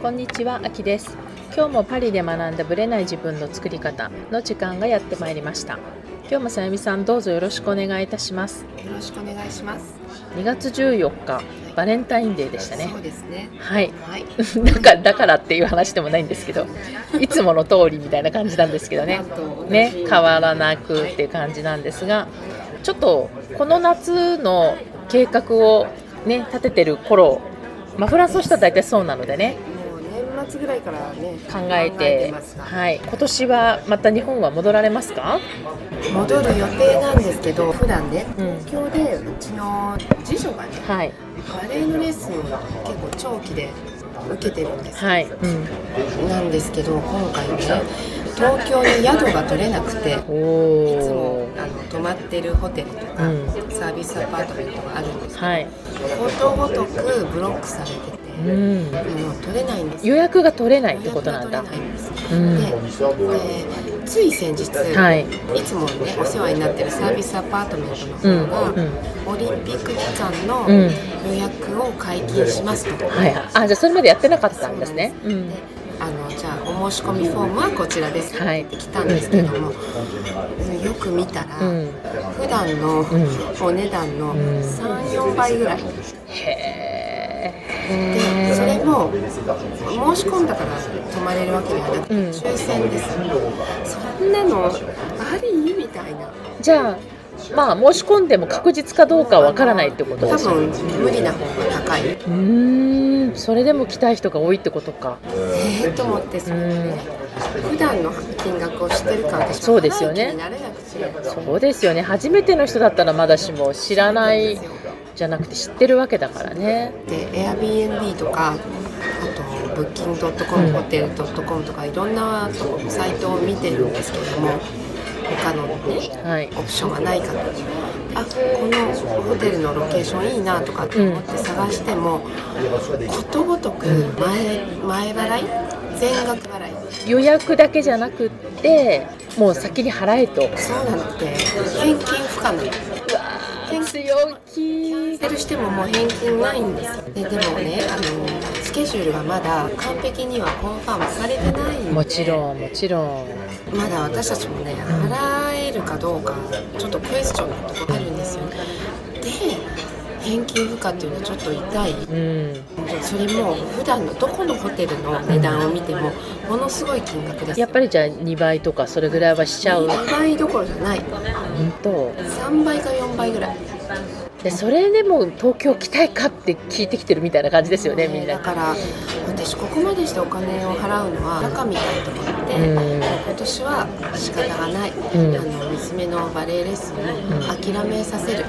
こんにちは、あきです。今日もパリで学んだブレない自分の作り方の時間がやってまいりました。今日もさゆみさんどうぞよろしくお願いいたします。よろしくお願いします。2月14日、バレンタインデーでしたねそ。うですね。はい。はい。だからだからっていう話でもないんですけど、いつもの通りみたいな感じなんですけどねね、変わらなくっていう感じなんですが、ちょっとこの夏の計画をね立ててる頃、まあフランスの人は大体そうなのでね、ぐらいからね考えてますがはい、今年はまた日本は戻られますか？戻る予定なんですけど、普段ねうん。東京でうちの次女がねはい。バレエのレッスンを結構長期で受けてるんです。はい、うん、なんですけど今回ね東京に宿が取れなくて。おいつもお、あの泊まってるホテルとか、うん。サービスアパートメントがあるんですけど、はい、ことごとくブロックされてて、うん、もう取れないんですよ予約が取れないってことなんだ。取れないんです。うん。で、でつい先日、はい。い、つもねお世話になってるサービスアパートメントのうん、方が、うん、オリンピック期間のうん。予約を解禁しますと。はい、あ、じゃあそれまでやってなかったんですね。あのじゃあお申し込みフォームはこちらですはい。って来たんですけども、うん。よく見たら、うん。普段のん。お値段のん。3、4倍ぐらい。へえ。も申し込んだから泊まれるわけではなくて、うん。抽選です。そんなのあり？みたいな。じゃあ、まあ申し込んでも確実かどうかはわからないってこと？で。多分無理な方が高い。うーん、それでも来たい人が多いってことか。えー、と思ってそれで。ね普段の金額を知ってるか私そうですよね。そうですよね。初めての人だったらまだしも知らないじゃなくて知ってるわけだからね。で Airbnb とかブッキングドットコムホテルドットコムとかいろんなサイトを見てるんですけども他のねはい。オプションがないかとあこのホテルのロケーションいいなとかって思って探しても、ことごとく前前払い？全額払い。予約だけじゃなくって、もう先に払えと。そうなの。って返金不可な強気。してるしてももう返金ないんですよででもねあのスケジュールがまだ完璧にはコンファームされてないんでもちろん、もちろん。まだ私たちもね払えるかどうかちょっとクエスチョンなところあるんですよで返金不可っていうのはちょっと痛いうん。それも普段のどこのホテルの値段を見てもものすごい金額ですやっぱりじゃあ2倍とかそれぐらいはしちゃう。2倍どころじゃない本当。3倍か4倍ぐらいでそれでも東京来たいかって聞いてきてるみたいな感じですよね、みんな。だから私ここまでしてお金を払うのはバカみたいと思って、今年は仕方がない、ん。あの娘のバレエレッスンを諦めさせる、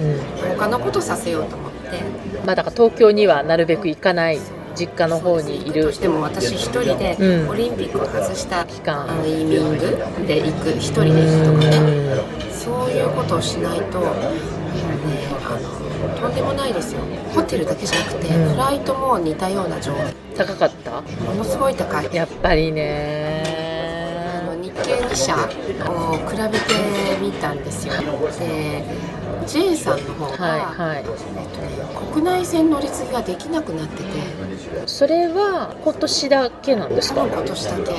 うん。他のことさせようと思って。まあだから東京にはなるべく行かない実家の方にいる。としても私一人でうんオリンピックを外した間タイミングで行く一人で行くとかねそういうことをしないとでもないですよ。ホテルだけじゃなくて、うん。フライトも似たような状態。高かった？ものすごい高い。やっぱりあねの日系2社を比べてみたんですよ。で J さんの方が、はいはい。えっとね、国内線乗り継ぎができなくなってて。それは今年だけなんですか？今年だけ。で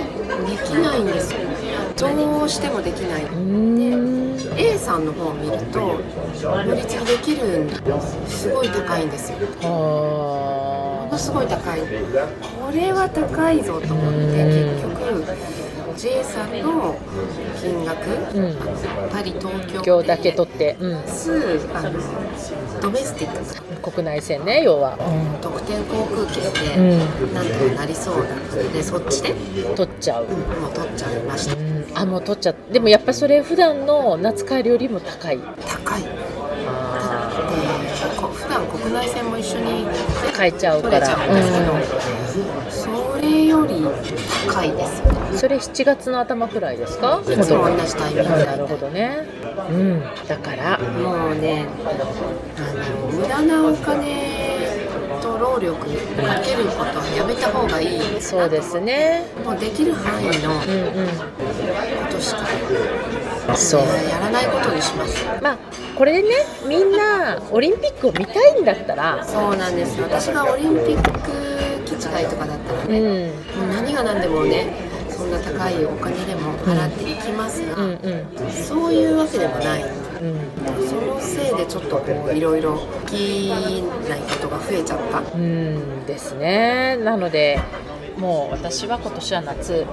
きないんですよ。どうしてもできない A さんの方を見ると乗り継ぎできるんすごい高いんですよ。もあ。のすごい高い。これは高いぞと思って結局 J さんの金額、うん。パリ東京。だけ取って、うん、数あのドメスティック。国内線ね要は、特典航空券でうん。なんとかなりそうだったのでそっちで？取っちゃう、もう取っちゃいました。うん、あもう取っちゃう。でもやっぱそれ普段の夏帰りよりも高い。高い。普段国内線も一緒にー変えちゃうから。うん。それより高いですそれ7月の頭くらいですか？いつも同じタイミングでなるほどね。うん。だからもうねあの無駄なお金と労力かけることはやめた方がいい。そうですね。もうできる範囲のうんことしかうんそう。やらないことにします。まあこれでねみんなオリンピックを見たいんだったらそうなんです。よ私がオリンピック基地会とかだったらね、うん、何が何でもねそんな高いお金でも払っていきますが、うんうん。うん、そういうわけでもない、うん、そのせいでちょっとこういろいろできないことが増えちゃった。うんですね。なのでもう私は今年は夏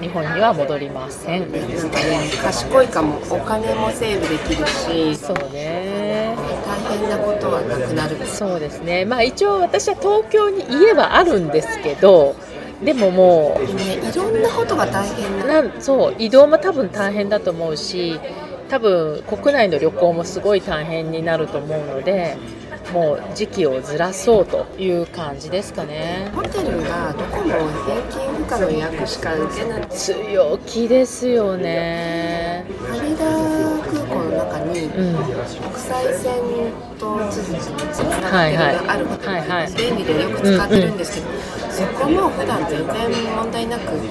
日本には戻りません。なんかね賢いかもお金もセーブできるし。そうね。大変なことはなくなる。そうですね。まあ一応私は東京に家はあるんですけどでももう、ね、いろんなことが大変な。そう移動も多分大変だと思うし多分国内の旅行もすごい大変になると思うのでもう時期をずらそうという感じですかね。ホテルがどこも平均以下の予約しか受けない。強気ですよね。羽田中に、国際線と続きにつながってるあるホテルがあります、便利でよく使ってるんですけど、そこも普段全然問題なく予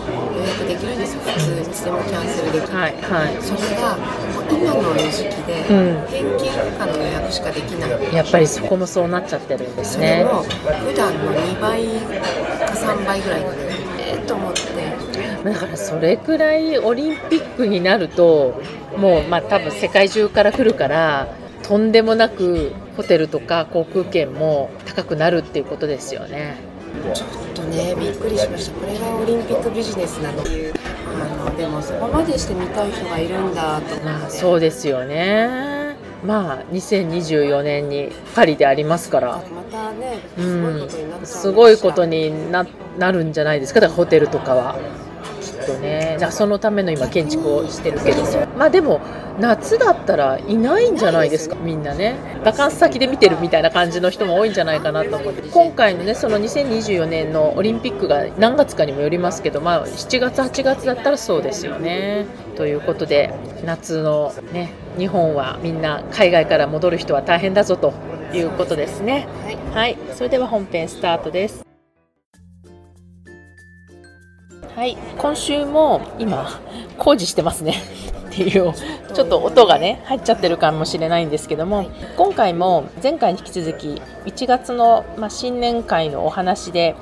約できるんですよ。普通にいつでもキャンセルできる、はいはい、それが今の時期で返金以下の予約しかできない、うん、やっぱりそこもそうなっちゃってるんですね。それも普段の2倍か3倍ぐらいのねえー、と思って。だからそれくらいオリンピックになるともうまあ多分世界中から来るからとんでもなくホテルとか航空券も高くなるっていうことですよね。ちょっとねびっくりしました。これがオリンピックビジネスなの。っていうあのでもそこまでして見たい人がいるんだと思って。そうですよね。まあ2024年にパリでありますから。またねすごいことにななるんじゃないですか？だからホテルとかは。とね。だそのための今建築をしてるけど。まあでも夏だったらいないんじゃないですか？みんなね。バカンス先で見てるみたいな感じの人も多いんじゃないかなと思って。今回のねその2024年のオリンピックが何月かにもよりますけどまあ7月8月だったらそうですよね。ということで夏のね日本はみんな海外から戻る人は大変だぞということですね。はい、それでは本編スタートですはい。今週も今工事してますね。っていうちょっと音がね入っちゃってるかもしれないんですけども今回も前回に引き続き1月の、ま、新年会のお話で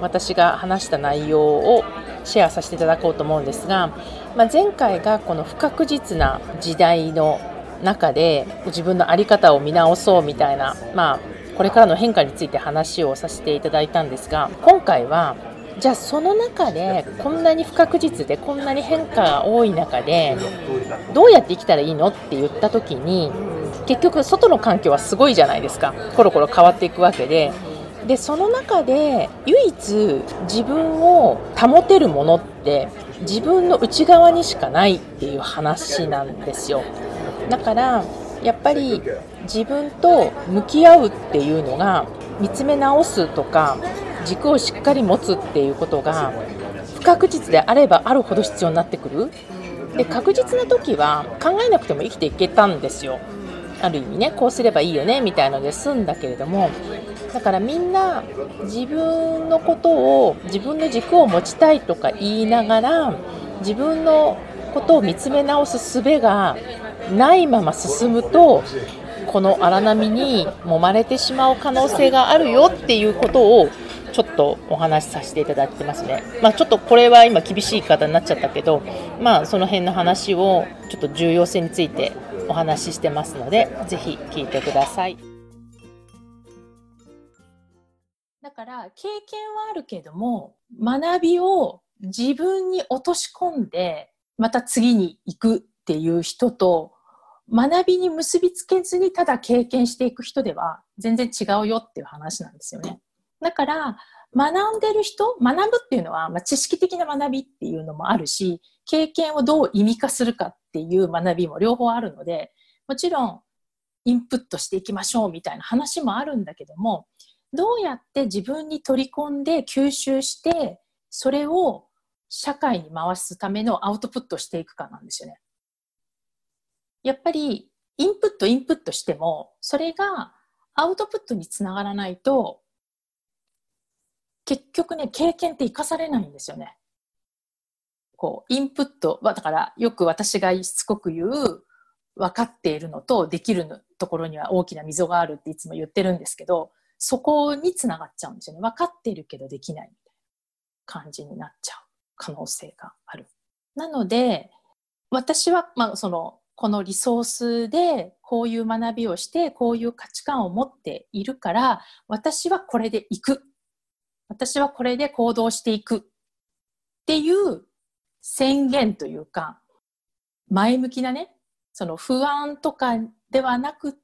私が話した内容をシェアさせていただこうと思うんですが、ま、前回がこの不確実な時代の中で自分の在り方を見直そうみたいな、まあ、これからの変化について話をさせていただいたんですが今回はじゃあその中でこんなに不確実でこんなに変化が多い中でどうやって生きたらいいのって言った時に結局外の環境はすごいじゃないですか。コロコロ変わっていくわけで。でその中で唯一自分を保てるものって自分の内側にしかないっていう話なんですよ。だからやっぱり自分と向き合うっていうのが見つめ直すとか軸をしっかり持つっていうことが不確実であればあるほど必要になってくる。で確実な時は考えなくても生きていけたんですよ。ある意味ねこうすればいいよねみたいので済んだけれどもだからみんな自分のことを自分の軸を持ちたいとか言いながら自分のことを見つめ直す術がないまま進むとこの荒波に揉まれてしまう可能性があるよっていうことをちょっとお話しさせていただいてますね。まあ、ちょっとこれは今厳しい方になっちゃったけど、まあ、その辺の話をちょっと重要性についてお話ししてますので、ぜひ聞いてください。だから経験はあるけども学びを自分に落とし込んでまた次に行くっていう人と学びに結びつけずにただ経験していく人では全然違うよっていう話なんですよね。だから、学んでる人、学ぶっていうのは、まあ、知識的な学びっていうのもあるし、経験をどう意味化するかっていう学びも両方あるので、もちろん、インプットしていきましょうみたいな話もあるんだけども、どうやって自分に取り込んで吸収して、それを社会に回すためのアウトプットしていくかなんですよね。やっぱり、インプット、インプットしても、それがアウトプットにつながらないと、結局ね、経験って生かされないんですよね。こう、インプットは、だからよく私がしつこく言う、分かっているのとできるところには大きな溝があるっていつも言ってるんですけど、そこにつながっちゃうんですよね。分かっているけどできないみたいな感じになっちゃう可能性がある。なので、私は、まあ、その、このリソースでこういう学びをして、こういう価値観を持っているから、私はこれで行く。私はこれで行動していく。っていう宣言というか、前向きなね、その不安とかではなくて、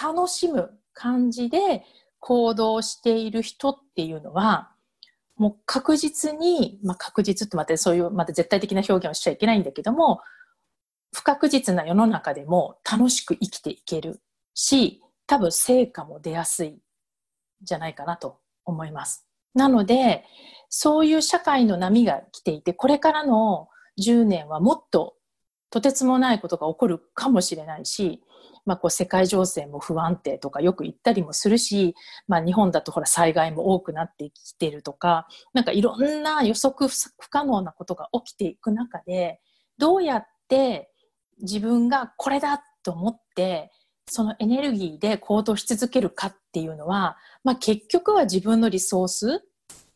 楽しむ感じで行動している人っていうのは、もう確実に、まあ、確実ってまたそういう、また絶対的な表現をしちゃいけないんだけども、不確実な世の中でも楽しく生きていけるし、多分成果も出やすいんじゃないかなと思います。なので、そういう社会の波が来ていて、これからの10年はもっととてつもないことが起こるかもしれないし、まあ、こう世界情勢も不安定とかよく言ったりもするし、まあ、日本だとほら災害も多くなってきてるとかなんかいろんな予測不可能なことが起きていく中でどうやって自分がこれだと思ってそのエネルギーで行動し続けるかっていうのは、まあ、結局は自分のリソース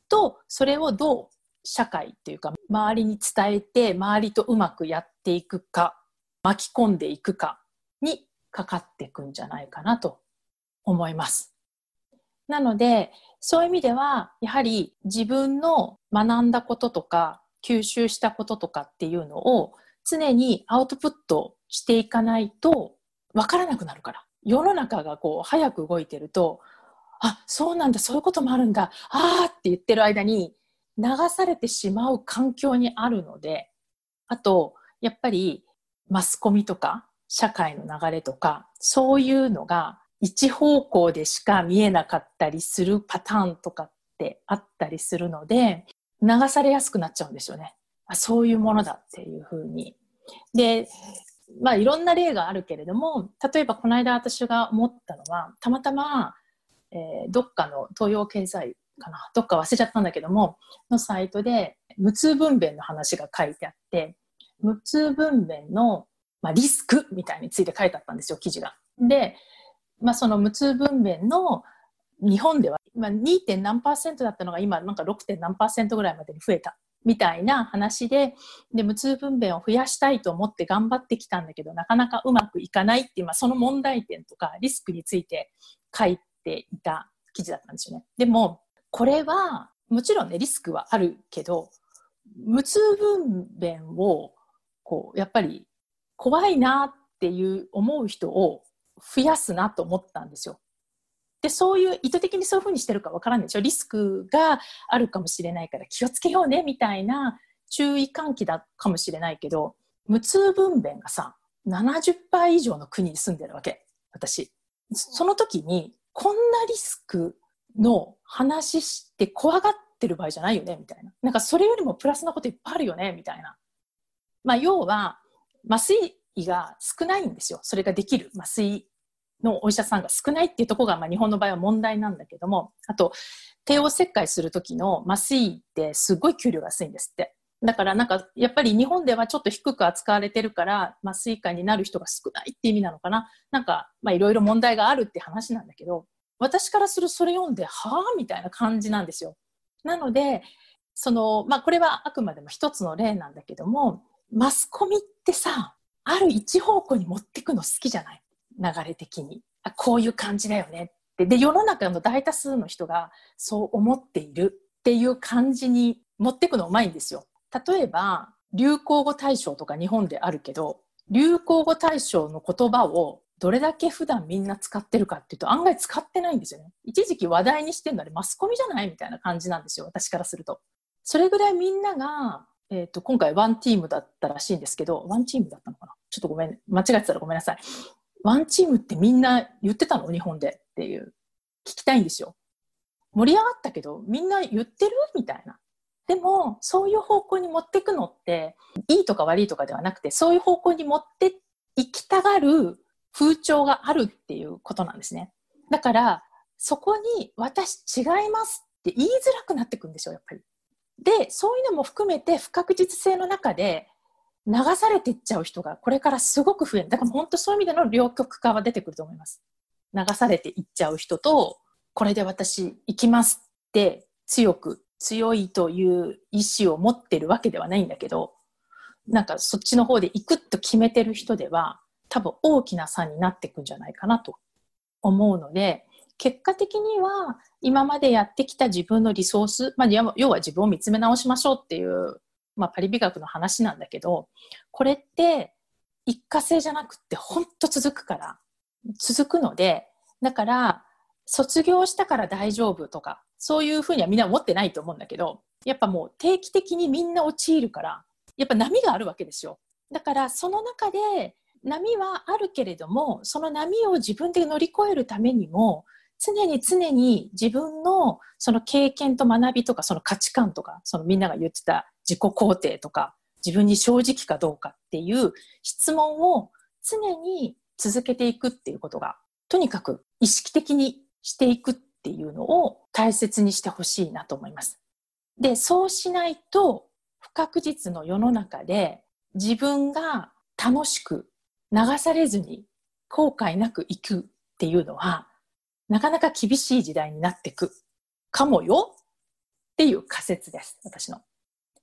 とそれをどう社会っていうか周りに伝えて周りとうまくやっていくか巻き込んでいくかにかかっていくんじゃないかなと思います。なので、そういう意味では、やはり自分の学んだこととか、吸収したこととかっていうのを常にアウトプットしていかないと分からなくなるから。世の中がこう早く動いてると、あ、そうなんだ、そういうこともあるんだ、ああって言ってる間に流されてしまう環境にあるので、あと、やっぱりマスコミとか社会の流れとか、そういうのが一方向でしか見えなかったりするパターンとかってあったりするので、流されやすくなっちゃうんですよね。あそういうものだっていうふうに。で、まあいろんな例があるけれども、例えばこの間私が思ったのは、たまたま、えー、どっかの東洋経済かな、どっか忘れちゃったんだけども、のサイトで無痛分娩の話が書いてあって、無痛分娩のまあ、リスクみたいについて書いてあったんですよ、記事が。で、まあ、その無痛分娩の日本では、まあ、2. 何パーセントだったのが今なんか 6. 何パーセントぐらいまでに増えたみたいな話でで無痛分娩を増やしたいと思って頑張ってきたんだけどなかなかうまくいかないっていう、まあ、その問題点とかリスクについて書いていた記事だったんですよね。でもこれはもちろんねリスクはあるけど無痛分娩をこうやっぱり怖いなっていう思う人を増やすなと思ったんですよ。で、そういう意図的にそういうふうにしてるかわからないでしょ？リスクがあるかもしれないから気をつけようねみたいな注意喚起だかもしれないけど、無痛分娩がさ、70%以上の国に住んでるわけ。私。その時に、こんなリスクの話して怖がってる場合じゃないよねみたいな。なんかそれよりもプラスなこといっぱいあるよねみたいな。まあ要は、麻酔が少ないんですよ。それができる麻酔のお医者さんが少ないっていうところが、まあ、日本の場合は問題なんだけども、あと、帝王切開する時の麻酔ってすごい給料が安いんですって。だからなんか、やっぱり日本ではちょっと低く扱われてるから、麻酔科になる人が少ないって意味なのかな。なんか、まあいろいろ問題があるって話なんだけど、私からするそれ読んで、はぁみたいな感じなんですよ。なので、その、まあこれはあくまでも一つの例なんだけども、マスコミってさ、ある一方向に持ってくの好きじゃない流れ的に。あこういう感じだよねって。で、世の中の大多数の人がそう思っているっていう感じに持ってくのうまいんですよ。例えば、流行語大賞とか日本であるけど、流行語大賞の言葉をどれだけ普段みんな使ってるかっていうと案外使ってないんですよね。一時期話題にしてるのはマスコミじゃないみたいな感じなんですよ。私からすると。それぐらいみんながえ、ー、と、今回ワンチームだったらしいんですけど、ワンチームだったのかな？ちょっとごめん、間違ってたらごめんなさい。ワンチームってみんな言ってたの？日本でっていう。聞きたいんですよ。盛り上がったけど、みんな言ってる？みたいな。でも、そういう方向に持っていくのって、いいとか悪いとかではなくて、そういう方向に持っていきたがる風潮があるっていうことなんですね。だから、そこに私違いますって言いづらくなってくんですよ、やっぱり。で、そういうのも含めて不確実性の中で流されていっちゃう人がこれからすごく増える。だから本当そういう意味での両極化は出てくると思います。流されていっちゃう人と、これで私行きますって強く強いという意志を持ってるわけではないんだけど、なんかそっちの方で行くと決めてる人では、多分大きな差になっていくんじゃないかなと思うので、結果的には今までやってきた自分のリソース、まあ、要は自分を見つめ直しましょうっていう、まあ、パリ美学の話なんだけど、これって一過性じゃなくって本当続くから、続くので、だから、卒業したから大丈夫とか、そういうふうにはみんな思ってないと思うんだけど、やっぱもう定期的にみんな陥るから、やっぱ波があるわけですよ。だからその中で波はあるけれども、その波を自分で乗り越えるためにも、常に常に自分のその経験と学びとかその価値観とかそのみんなが言ってた自己肯定とか自分に正直かどうかっていう質問を常に続けていくっていうことがとにかく意識的にしていくっていうのを大切にしてほしいなと思います。で、そうしないと不確実の世の中で自分が楽しく流されずに後悔なく生くっていうのはなかなか厳しい時代になっていくかもよっていう仮説です、私の。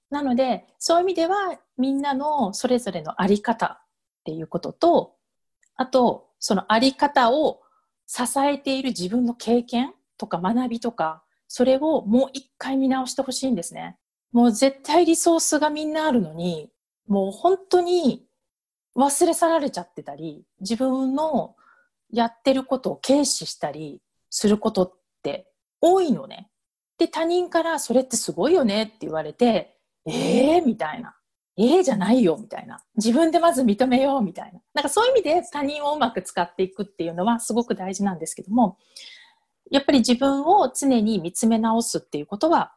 なので、そういう意味ではみんなのそれぞれのあり方っていうことと、あと、そのあり方を支えている自分の経験とか学びとか、それをもう一回見直してほしいんですね。もう絶対リソースがみんなあるのに、もう本当に忘れ去られちゃってたり、自分のやってることを軽視したりすることって多いのね。で、他人からそれってすごいよねって言われて、ええー、みたいな。ええー、じゃないよみたいな。自分でまず認めようみたいな。なんかそういう意味で他人をうまく使っていくっていうのはすごく大事なんですけども、やっぱり自分を常に見つめ直すっていうことは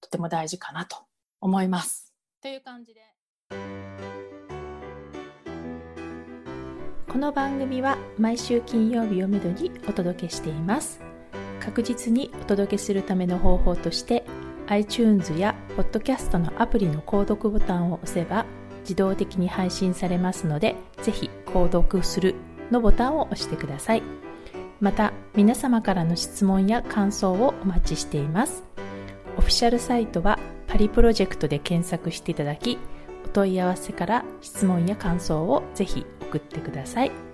とても大事かなと思います。という感じで。この番組は毎週金曜日をめどにお届けしています確実にお届けするための方法として iTunes や Podcast のアプリの購読ボタンを押せば自動的に配信されますのでぜひ購読するのボタンを押してくださいまた皆様からの質問や感想をお待ちしていますオフィシャルサイトはパリプロジェクトで検索していただきお問い合わせから質問や感想をぜひ送ってください。